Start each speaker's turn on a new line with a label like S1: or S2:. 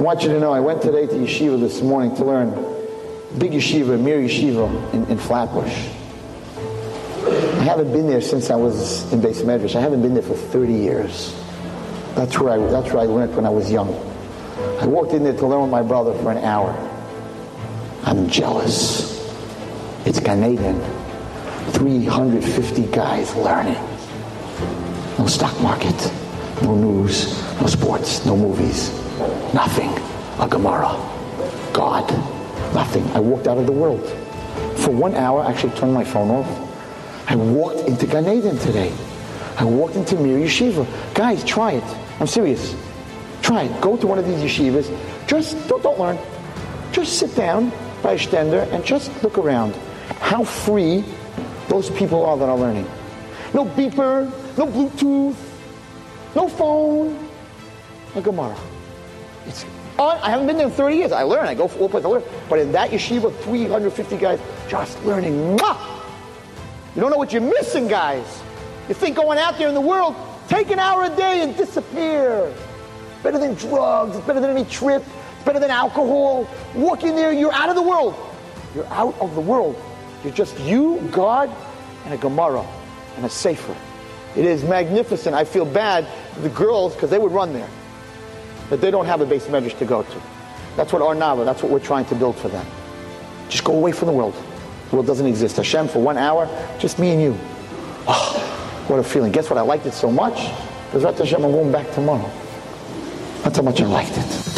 S1: I want you to know I went today to yeshiva this morning to learn big yeshiva, Mir Yeshiva in, in Flatbush. I haven't been there since I was in Beis Medrash. I haven't been there for 30 years. That's where I, that's where I learned when I was young. I walked in there to learn with my brother for an hour. I'm jealous. It's Gan Eden. 350 guys learning. No stock market, no news, no sports, no movies, nothing. A Gemara. God. Nothing. I walked out of the world. For one hour, I actually turned my phone off. I walked into Gan Eden today. I walked into Mir Yeshiva. Guys, try it. I'm serious. Try it. Go to one of these yeshivas. Just don't, don't learn. Just sit down by a stender and just look around. How free those people are that are learning. No beeper, no Bluetooth, no phone. A Gemara. It's oh, I haven't been there in 30 years. I learn. I go for all places. I learn. But in that yeshiva, 350 guys just learning. Mwah! You don't know what you're missing, guys. You think going out there in the world, take an hour a day and disappear. Better than drugs. It's better than any trip. It's better than alcohol. Walk in there, you're out of the world. You're out of the world. You're just you, God, and a Gemara and a Sefer. It is magnificent. I feel bad the girls because they would run there that they don't have a beis medrash to go to. That's what Ohr Naava, that's what we're trying to build for them. Just go away from the world. The world doesn't exist. Hashem, for one hour, just me and you. Oh, what a feeling. Guess what? I liked it so much. Because Hashem, I'm going back tomorrow. That's how much I liked it.